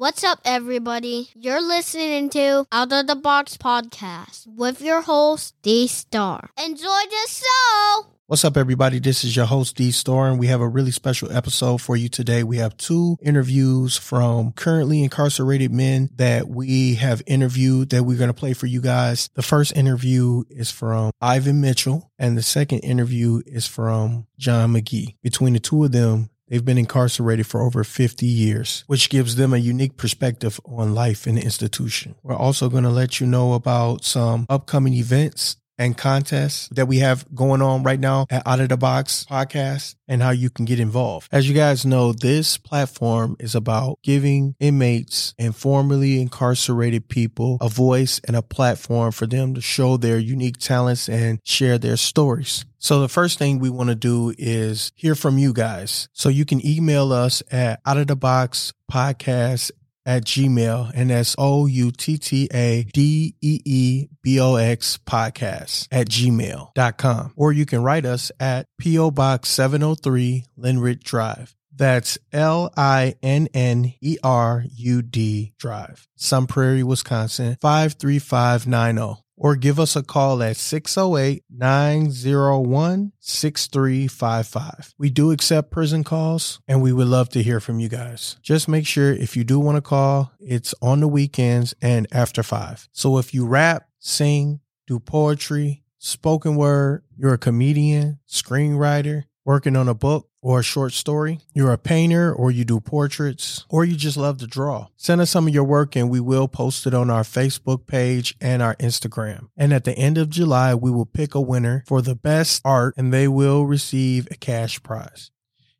What's up, everybody? You're listening to Out of the Box Podcast with your host, D Star. Enjoy the show! What's up, everybody? This is your host, D Star, and we have a really special episode for you today. We have two interviews from currently incarcerated men that we have interviewed that we're going to play for you guys. The first interview is from Ivan Mitchell, and the second interview is from John McGee. Between the two of them, They've been incarcerated for over 50 years, which gives them a unique perspective on life in the institution. We're also going to let you know about some upcoming events and contests that we have going on right now at Out of the Box podcast and how you can get involved. As you guys know, this platform is about giving inmates and formerly incarcerated people a voice and a platform for them to show their unique talents and share their stories. So the first thing we want to do is hear from you guys. So you can email us at out of the box podcast at Gmail, and that's O U T T A D E E B O X podcast at gmail.com. Or you can write us at P.O. Box 703 Linnerud Drive. That's L I N N E R U D Drive, Sun Prairie, Wisconsin 53590 or give us a call at 608 901 6355. We do accept prison calls and we would love to hear from you guys. Just make sure if you do want to call, it's on the weekends and after five. So if you rap, sing, do poetry, spoken word, you're a comedian, screenwriter, working on a book or a short story, you're a painter or you do portraits, or you just love to draw. Send us some of your work and we will post it on our Facebook page and our Instagram. And at the end of July, we will pick a winner for the best art and they will receive a cash prize.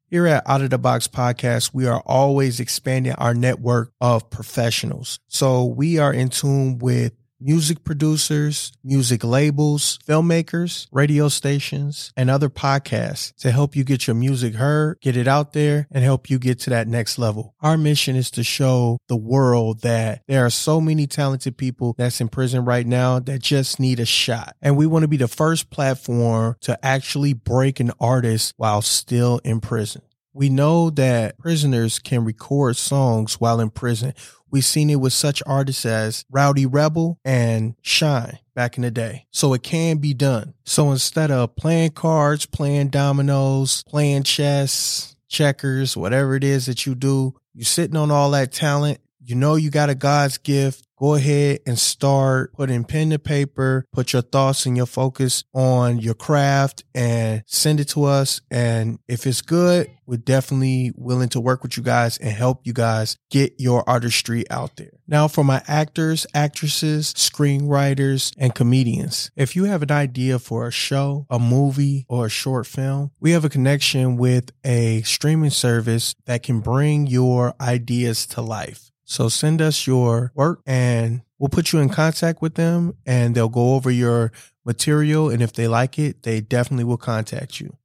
Here at Out of the Box Podcast, we are always expanding our network of professionals. So we are in tune with music producers, music labels, filmmakers, radio stations, and other podcasts to help you get your music heard, get it out there, and help you get to that next level. Our mission is to show the world that there are so many talented people that's in prison right now that just need a shot. And we want to be the first platform to actually break an artist while still in prison. We know that prisoners can record songs while in prison. We've seen it with such artists as Rowdy Rebel and Shyne back in the day. So it can be done. So instead of playing cards, playing dominoes, playing chess, checkers, whatever it is that you do, you're sitting on all that talent. You know you got a God's gift go ahead and start putting pen to paper, put your thoughts and your focus on your craft and send it to us. And if it's good, we're definitely willing to work with you guys and help you guys get your artistry out there. Now for my actors, actresses, screenwriters, and comedians. If you have an idea for a show, a movie, or a short film, we have a connection with a streaming service that can bring your ideas to life. So send us your work and we'll put you in contact with them and they'll go over your material. And if they like it, they definitely will contact you.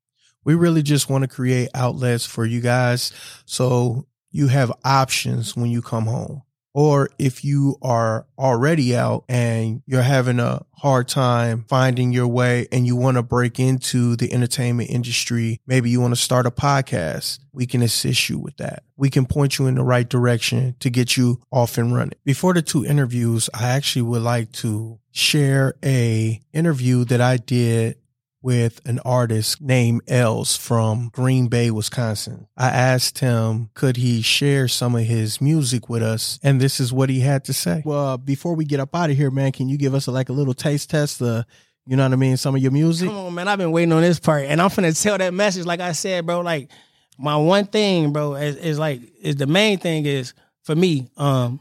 We really just want to create outlets for you guys so you have options when you come home or if you are already out and you're having a hard time finding your way and you want to break into the entertainment industry, maybe you want to start a podcast, we can assist you with that. We can point you in the right direction to get you off and running. Before the two interviews, I actually would like to share a interview that I did with an artist named Els from Green Bay, Wisconsin. I asked him, could he share some of his music with us? And this is what he had to say. Well, before we get up out of here, man, can you give us a, like a little taste test? Uh, you know what I mean? Some of your music. Come on, man. I've been waiting on this part, and I'm finna tell that message. Like I said, bro. Like my one thing, bro, is, is like is the main thing is for me. Um,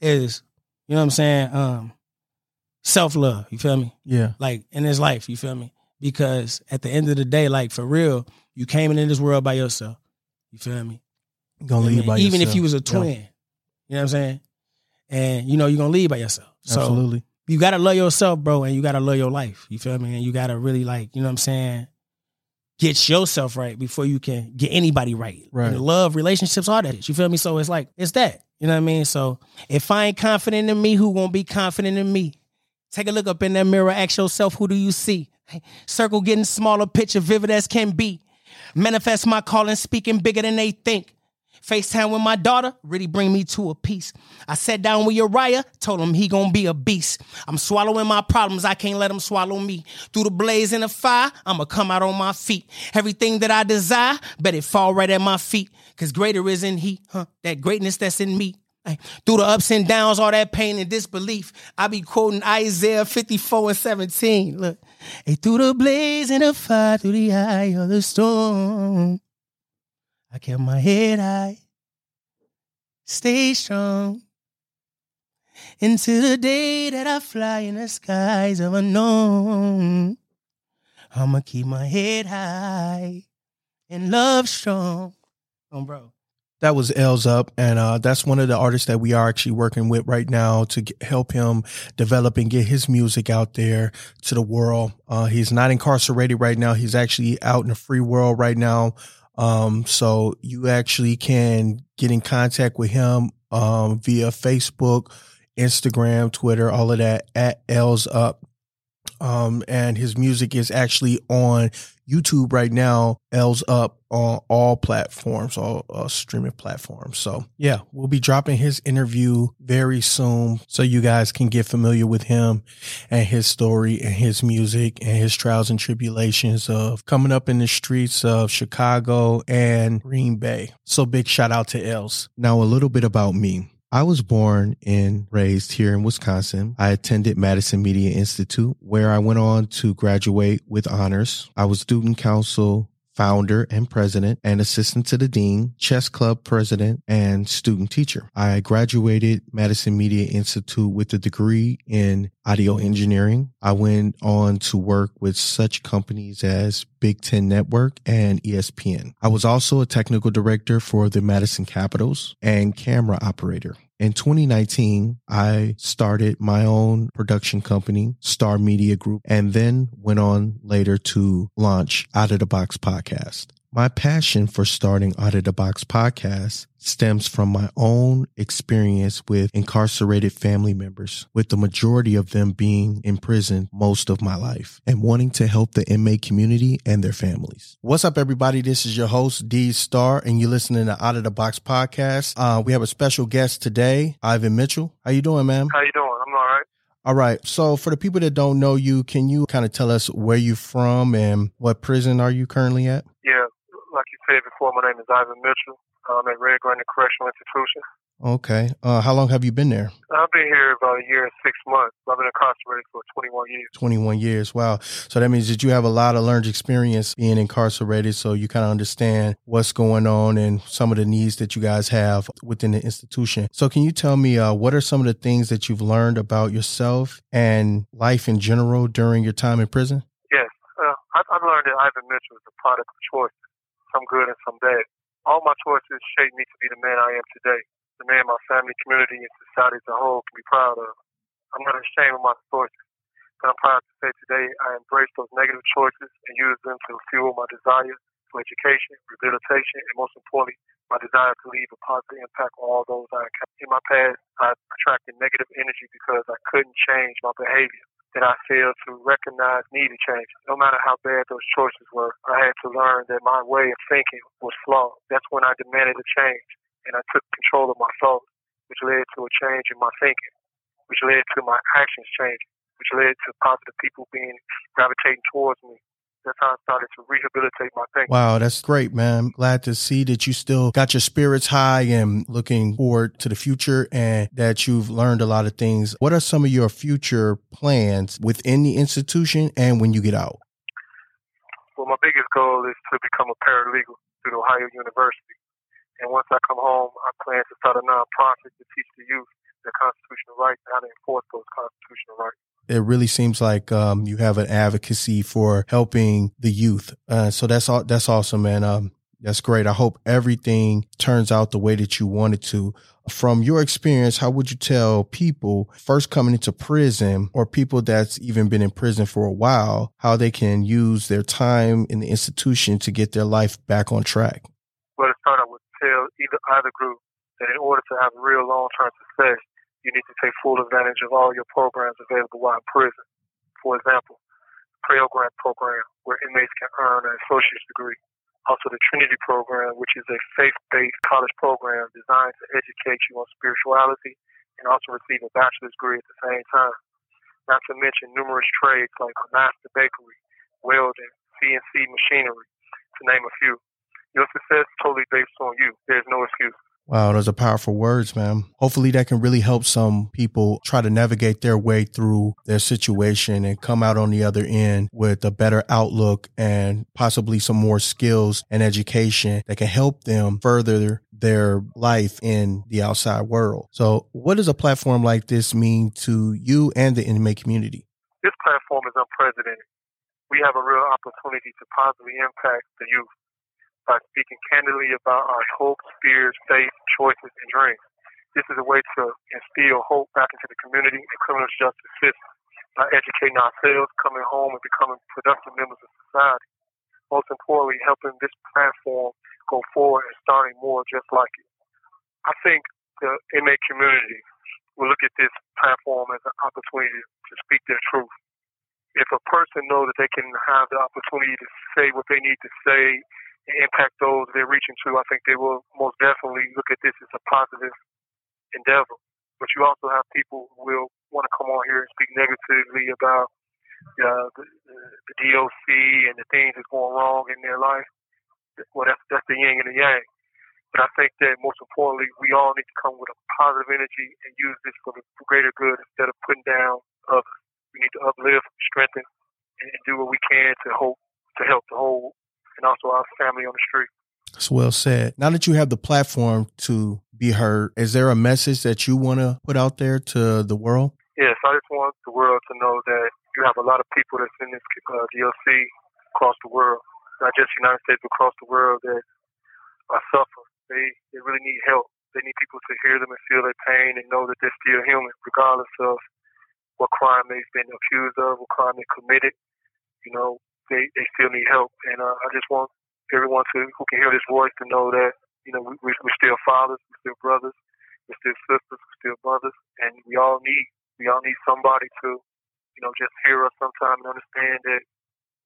is you know what I'm saying? Um, self love. You feel me? Yeah. Like in his life, you feel me? Because at the end of the day, like for real, you came into this world by yourself. You feel me? You're gonna leave by even yourself. if you was a twin. Yeah. You know what I'm saying? And you know you're gonna leave by yourself. So Absolutely. You gotta love yourself, bro, and you gotta love your life. You feel me? And you gotta really like, you know what I'm saying? Get yourself right before you can get anybody right. Right. And love, relationships, all that. You feel me? So it's like it's that. You know what I mean? So if I ain't confident in me, who gonna be confident in me? Take a look up in that mirror, ask yourself, who do you see? Circle getting smaller, picture vivid as can be. Manifest my calling, speaking bigger than they think. FaceTime with my daughter really bring me to a peace. I sat down with Uriah, told him he gonna be a beast. I'm swallowing my problems, I can't let him swallow me. Through the blaze and the fire, I'ma come out on my feet. Everything that I desire, bet it fall right at my feet. Cause greater is in he, huh? That greatness that's in me. Hey, through the ups and downs, all that pain and disbelief, I be quoting Isaiah 54 and 17. Look, hey, through the blaze and the fire, through the eye of the storm, I kept my head high, stay strong. Into the day that I fly in the skies of unknown, I'ma keep my head high and love strong. Oh, bro that was L's up, and uh, that's one of the artists that we are actually working with right now to get, help him develop and get his music out there to the world. Uh, he's not incarcerated right now; he's actually out in the free world right now. Um, so you actually can get in contact with him um, via Facebook, Instagram, Twitter, all of that at L's up. Um, and his music is actually on YouTube right now. L's up on all platforms, all uh, streaming platforms. So yeah, we'll be dropping his interview very soon, so you guys can get familiar with him and his story and his music and his trials and tribulations of coming up in the streets of Chicago and Green Bay. So big shout out to Els. Now a little bit about me. I was born and raised here in Wisconsin. I attended Madison Media Institute where I went on to graduate with honors. I was student council founder and president and assistant to the dean, chess club president, and student teacher. I graduated Madison Media Institute with a degree in audio engineering. I went on to work with such companies as Big Ten Network and ESPN. I was also a technical director for the Madison Capitals and camera operator. In 2019, I started my own production company, Star Media Group, and then went on later to launch Out of the Box podcast. My passion for starting Out of the Box podcast stems from my own experience with incarcerated family members, with the majority of them being in prison most of my life and wanting to help the inmate community and their families. What's up, everybody? This is your host, D Star, and you're listening to Out of the Box podcast. Uh, we have a special guest today, Ivan Mitchell. How you doing, man? How you doing? I'm all right. All right. So for the people that don't know you, can you kind of tell us where you're from and what prison are you currently at? Yeah, said before, my name is Ivan Mitchell. I'm at Red Granite Correctional Institution. Okay. Uh, how long have you been there? I've been here about a year and six months. I've been incarcerated for 21 years. 21 years. Wow. So that means that you have a lot of learned experience being incarcerated. So you kind of understand what's going on and some of the needs that you guys have within the institution. So can you tell me uh, what are some of the things that you've learned about yourself and life in general during your time in prison? Yes. Uh, I've learned that Ivan Mitchell is a product of choices some good and some bad. All my choices shaped me to be the man I am today, the man my family, community, and society as a whole can be proud of. I'm not ashamed of my choices, but I'm proud to say today I embrace those negative choices and use them to fuel my desires for education, rehabilitation, and most importantly, my desire to leave a positive impact on all those I encountered. In my past, I attracted negative energy because I couldn't change my behavior that I failed to recognize needed change. No matter how bad those choices were, I had to learn that my way of thinking was flawed. That's when I demanded a change, and I took control of my thoughts, which led to a change in my thinking, which led to my actions changing, which led to positive people being gravitating towards me, that's how I started to rehabilitate my thinking. Wow, that's great, man. Glad to see that you still got your spirits high and looking forward to the future and that you've learned a lot of things. What are some of your future plans within the institution and when you get out? Well, my biggest goal is to become a paralegal through Ohio University. And once I come home, I plan to start a nonprofit to teach the youth their constitutional rights and how to enforce those constitutional rights it really seems like um, you have an advocacy for helping the youth. Uh, so that's all. That's awesome, man. Um, that's great. I hope everything turns out the way that you want it to. From your experience, how would you tell people first coming into prison or people that's even been in prison for a while how they can use their time in the institution to get their life back on track? Well, to start, I would tell either either group that in order to have real long term success, you need to take full advantage of all your programs available while in prison. For example, Pell Grant program, where inmates can earn an associate's degree. Also, the Trinity program, which is a faith-based college program designed to educate you on spirituality and also receive a bachelor's degree at the same time. Not to mention numerous trades like master bakery, welding, CNC machinery, to name a few. Your success is totally based on you. There's no excuse. Wow, those are powerful words, man. Hopefully that can really help some people try to navigate their way through their situation and come out on the other end with a better outlook and possibly some more skills and education that can help them further their life in the outside world. So what does a platform like this mean to you and the inmate community? This platform is unprecedented. We have a real opportunity to positively impact the youth by speaking candidly about our hopes, fears, faith, choices, and dreams. This is a way to instill hope back into the community and criminal justice system by educating ourselves, coming home, and becoming productive members of society. Most importantly, helping this platform go forward and starting more just like it. I think the inmate community will look at this platform as an opportunity to speak their truth. If a person knows that they can have the opportunity to say what they need to say impact those they're reaching to, I think they will most definitely look at this as a positive endeavor. But you also have people who will want to come on here and speak negatively about uh, the, the DOC and the things that's going wrong in their life. Well, that's that's the yin and the yang. But I think that most importantly, we all need to come with a positive energy and use this for the greater good instead of putting down others. We need to uplift, strengthen, and do what we can to hope to help the whole and also our family on the street. That's well said. Now that you have the platform to be heard, is there a message that you want to put out there to the world? Yes, I just want the world to know that you have a lot of people that's in this uh, DOC across the world, not just the United States, but across the world that are suffering. They they really need help. They need people to hear them and feel their pain and know that they're still human, regardless of what crime they've been accused of, what crime they committed. You know, they they still need help. And uh, I just want everyone to who can hear this voice to know that you know we, we're still fathers, we're still brothers, we're still sisters, we're still mothers, and we all need we all need somebody to you know just hear us sometime and understand that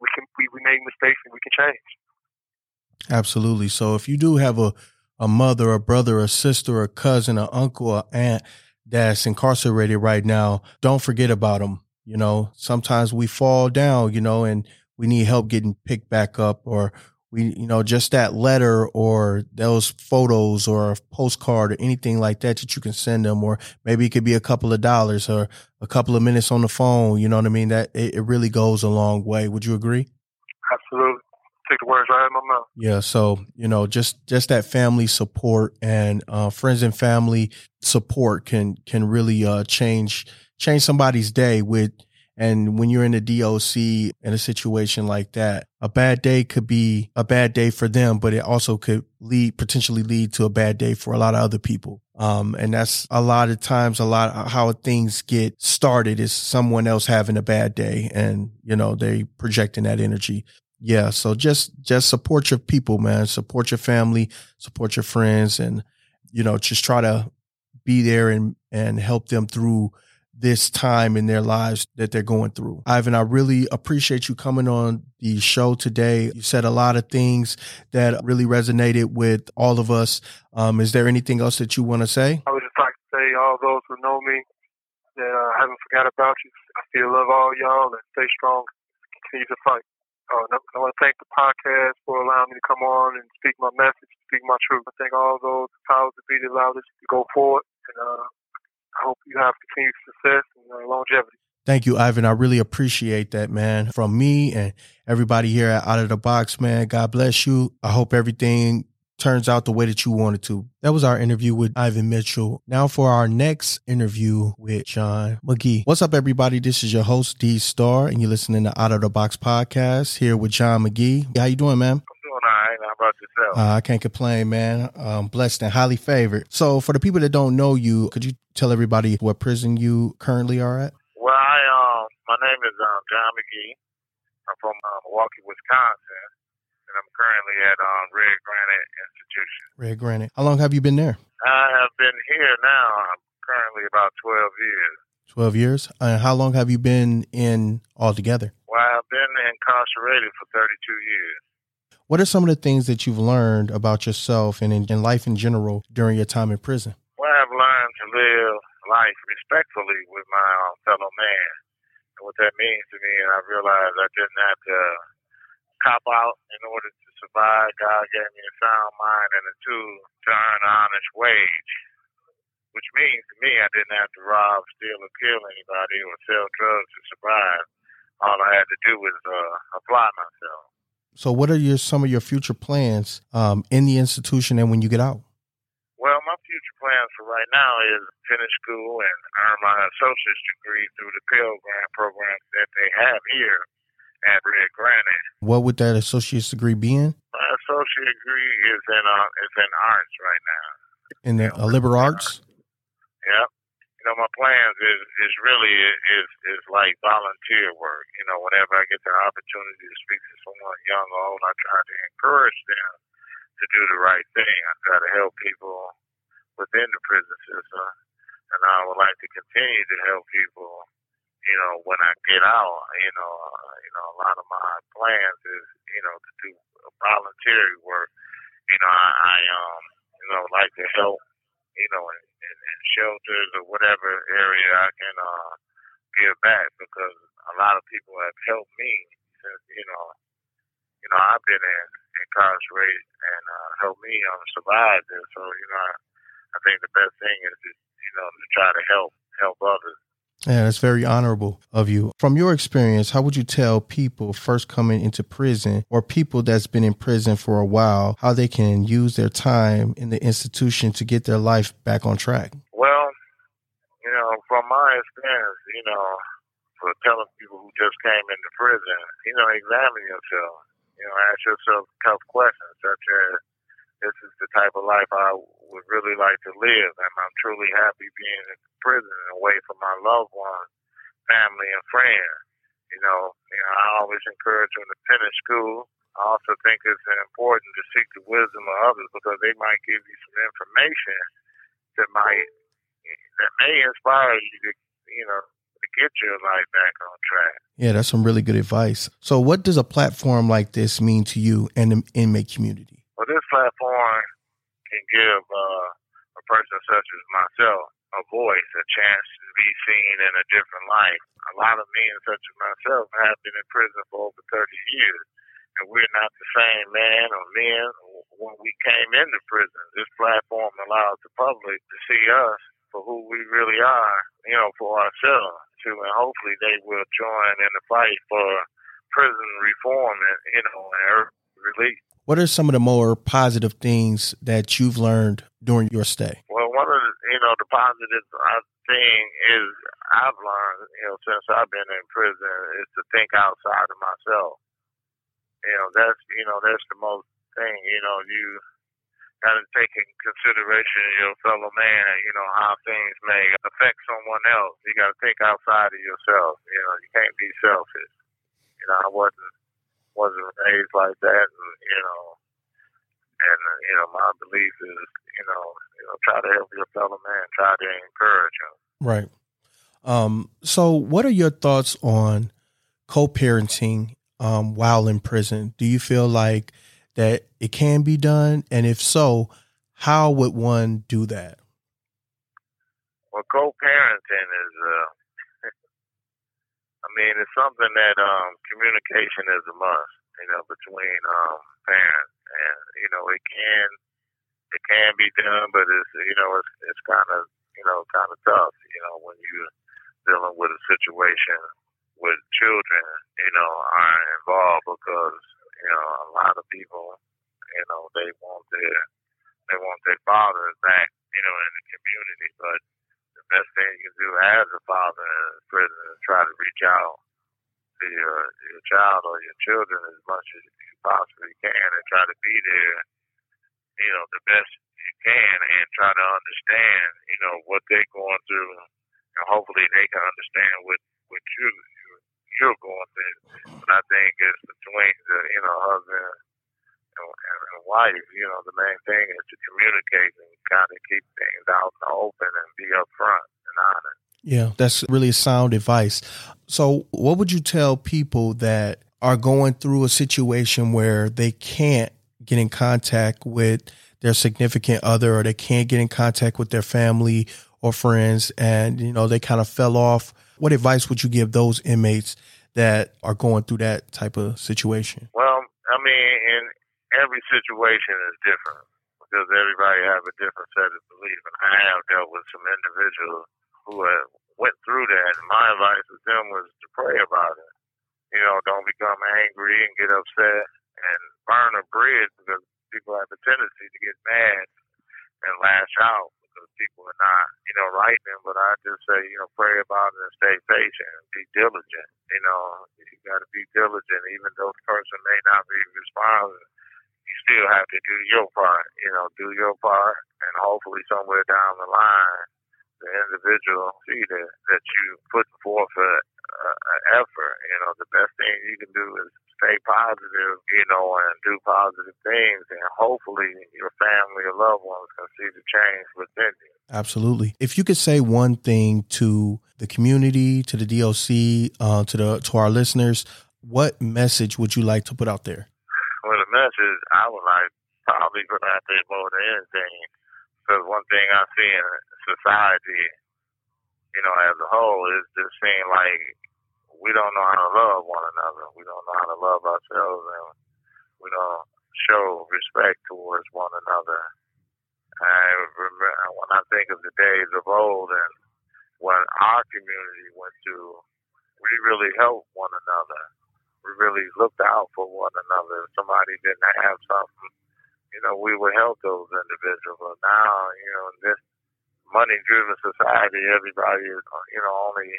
we can we, we make mistakes and we can change. Absolutely. So if you do have a a mother, a brother, a sister, a cousin, an uncle, an aunt that's incarcerated right now, don't forget about them. You know, sometimes we fall down, you know, and we need help getting picked back up or we you know just that letter or those photos or a postcard or anything like that that you can send them or maybe it could be a couple of dollars or a couple of minutes on the phone you know what i mean? That it, it really goes a long way. Would you agree? Absolutely. Take the words right out of my mouth. Yeah so you know just just that family support and uh, friends and family support can can really uh, change change somebody's day with and when you're in the DOC in a situation like that, a bad day could be a bad day for them, but it also could lead, potentially lead to a bad day for a lot of other people. Um, and that's a lot of times, a lot of how things get started is someone else having a bad day and, you know, they projecting that energy. Yeah. So just, just support your people, man. Support your family, support your friends and, you know, just try to be there and, and help them through this time in their lives that they're going through. Ivan, I really appreciate you coming on the show today. You said a lot of things that really resonated with all of us. Um, is there anything else that you want to say? I would just like to say, all those who know me, that I haven't forgot about you. I still love all y'all and stay strong. Continue to fight. Uh, I want to thank the podcast for allowing me to come on and speak my message, speak my truth. I thank all those powers that be that allowed us to go forward. And uh, hope you have continued success and uh, longevity. Thank you, Ivan. I really appreciate that, man. From me and everybody here at Out of the Box, man. God bless you. I hope everything turns out the way that you wanted to. That was our interview with Ivan Mitchell. Now for our next interview with John McGee. What's up, everybody? This is your host, D Star, and you're listening to Out of the Box podcast here with John McGee. How you doing, man? Yourself? Uh, I can't complain, man. I'm blessed and highly favored. So, for the people that don't know you, could you tell everybody what prison you currently are at? Well, I um, my name is um, John McGee. I'm from uh, Milwaukee, Wisconsin, and I'm currently at um, Red Granite Institution. Red Granite. How long have you been there? I have been here now. I'm currently about 12 years. 12 years. And how long have you been in altogether? Well, I've been incarcerated for 32 years. What are some of the things that you've learned about yourself and in, in life in general during your time in prison? Well, I've learned to live life respectfully with my um, fellow man. And what that means to me, and I realized I didn't have to cop out in order to survive. God gave me a sound mind and a tool to earn an honest wage, which means to me I didn't have to rob, steal, or kill anybody or sell drugs to survive. All I had to do was uh, apply myself. So, what are your some of your future plans um, in the institution and when you get out? Well, my future plans for right now is finish school and earn my associate's degree through the Pell Grant program that they have here at Red Granite. What would that associate's degree be in? My associate degree is in uh, is in arts right now. In the uh, liberal arts. Yep. Know, my plans is is really is is like volunteer work. You know, whenever I get the opportunity to speak to someone young or old, I try to encourage them to do the right thing. I try to help people within the prison system, and I would like to continue to help people you know, when I get out, you know, uh, you know, a lot of my plans is, you know, to do voluntary work. You know, I, I um, you know, like to help, you know, in, in, in shelters or whatever area I can uh, give back because a lot of people have helped me since, you know, you know, I've been in, incarcerated and uh, helped me um, survive this. So, you know, I, I think the best thing is, to, you know, to try to help help others yeah, that's very honorable of you. From your experience, how would you tell people first coming into prison or people that's been in prison for a while how they can use their time in the institution to get their life back on track? Well, you know, from my experience, you know, for telling people who just came into prison, you know, examine yourself. You know, ask yourself tough questions such as, this is the type of life I would really like to live. And I'm truly happy being in prison away from my loved ones, family, and friends. You know, you know, I always encourage them to finish school. I also think it's important to seek the wisdom of others because they might give you some information that might that may inspire you to, you know, to get your life back on track. Yeah, that's some really good advice. So, what does a platform like this mean to you and the inmate community? Well, this platform can give uh, a person such as myself a voice, a chance to be seen in a different light. A lot of men such as myself have been in prison for over 30 years, and we're not the same man or men when we came into prison. This platform allows the public to see us for who we really are, you know, for ourselves too, and hopefully they will join in the fight for prison reform and, you know, and release. What are some of the more positive things that you've learned during your stay? Well, one of the, you know, the positives I uh, think is I've learned, you know, since I've been in prison is to think outside of myself. You know, that's, you know, that's the most thing, you know, you got to take in consideration your fellow man, you know, how things may affect someone else. You got to think outside of yourself. You know, you can't be selfish. You know, I wasn't wasn't raised like that, and you know, and uh, you know, my belief is, you know, you know, try to help your fellow man, try to encourage him. Right. Um, so, what are your thoughts on co-parenting um, while in prison? Do you feel like that it can be done, and if so, how would one do that? Well, co-parenting is uh, mean, it's something that um, communication is a must, you know, between um, parents, and you know, it can it can be done, but it's you know, it's it's kind of you know, kind of tough, you know, when you're dealing with a situation with children, you know, are involved because you know a lot of people, you know, they want their they want their fathers back, you know, in the community, but best thing you can do as a father in prison is try to reach out to your your child or your children as much as you possibly can and try to be there, you know, the best you can and try to understand, you know, what they're going through and hopefully they can understand what what you you're going through. But I think it's between the, you know, husband and, and wife, you know, the main thing is to communicate and kind of keep things out in the open and be upfront and honest. Yeah, that's really sound advice. So, what would you tell people that are going through a situation where they can't get in contact with their significant other or they can't get in contact with their family or friends and you know they kind of fell off what advice would you give those inmates that are going through that type of situation Well, I mean, in every situation is different because everybody have a different set of beliefs. And I have dealt with some individuals who have went through that. And my advice to them was to pray about it. You know, don't become angry and get upset and burn a bridge because people have a tendency to get mad and lash out because people are not, you know, them. But I just say, you know, pray about it and stay patient and be diligent. You know, you got to be diligent, even though the person may not be responsive. You still have to do your part. You know, do your part, and hopefully somewhere down the line, the individual see that that you put forth a, a, a effort. You know, the best thing you can do is stay positive. You know, and do positive things, and hopefully your family or loved ones can see the change within you. Absolutely. If you could say one thing to the community, to the DOC, uh, to the to our listeners, what message would you like to put out there? Well, the message I would like probably put out there more than anything, because one thing I see in society, you know, as a whole, is just seem like we don't know how to love one another. We don't know how to love ourselves, and we don't show respect towards one another. I remember when I think of the days of old and when our community went through, we really helped one another. We really looked out for one another. If somebody didn't have something, you know, we would help those individuals. But now, you know, in this money-driven society, everybody is, you know, only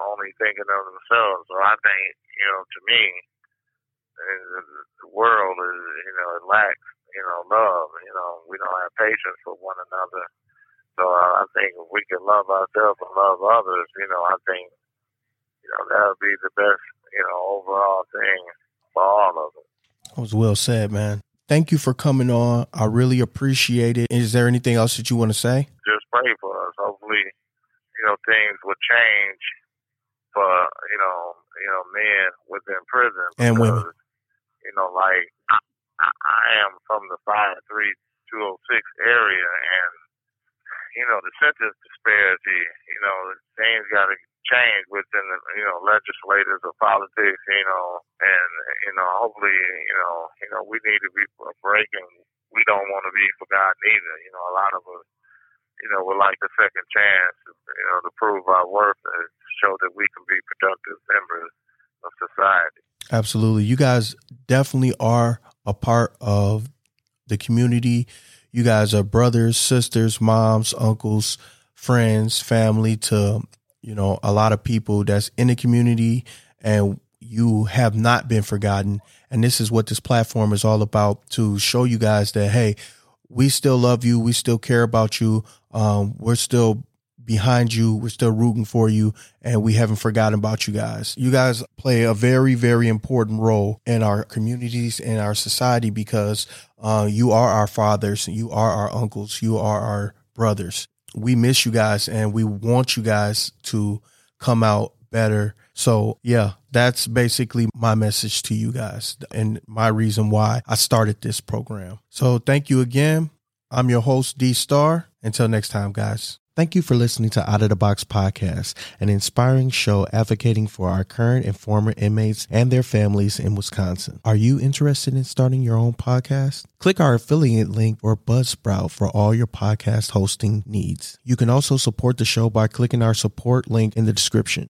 only thinking of themselves. So I think, you know, to me, the world is, you know, it lacks, you know, love. You know, we don't have patience for one another. So I think if we can love ourselves and love others, you know, I think, you know, that would be the best, you know, overall thing for all of us. That was well said, man. Thank you for coming on. I really appreciate it. Is there anything else that you want to say? Just pray for us. Hopefully, you know, things will change for, you know, you know, men within prison. And women. You know, like I, I am from the five three two oh six area and you know, the sentence disparity, you know, things gotta change within the you know, legislators or politics, you know, and you know, hopefully, you know, you know, we need to be breaking we don't want to be forgotten either. You know, a lot of us, you know, would like a second chance, you know, to prove our worth and show that we can be productive members of society. Absolutely. You guys definitely are a part of the community. You guys are brothers, sisters, moms, uncles, friends, family to, you know, a lot of people that's in the community and you have not been forgotten. And this is what this platform is all about to show you guys that, hey, we still love you. We still care about you. Um, we're still behind you. We're still rooting for you and we haven't forgotten about you guys. You guys play a very, very important role in our communities and our society because uh, you are our fathers, you are our uncles, you are our brothers. We miss you guys and we want you guys to come out better. So, yeah, that's basically my message to you guys and my reason why I started this program. So, thank you again. I'm your host, D Star. Until next time, guys. Thank you for listening to Out of the Box Podcast, an inspiring show advocating for our current and former inmates and their families in Wisconsin. Are you interested in starting your own podcast? Click our affiliate link or Buzzsprout for all your podcast hosting needs. You can also support the show by clicking our support link in the description.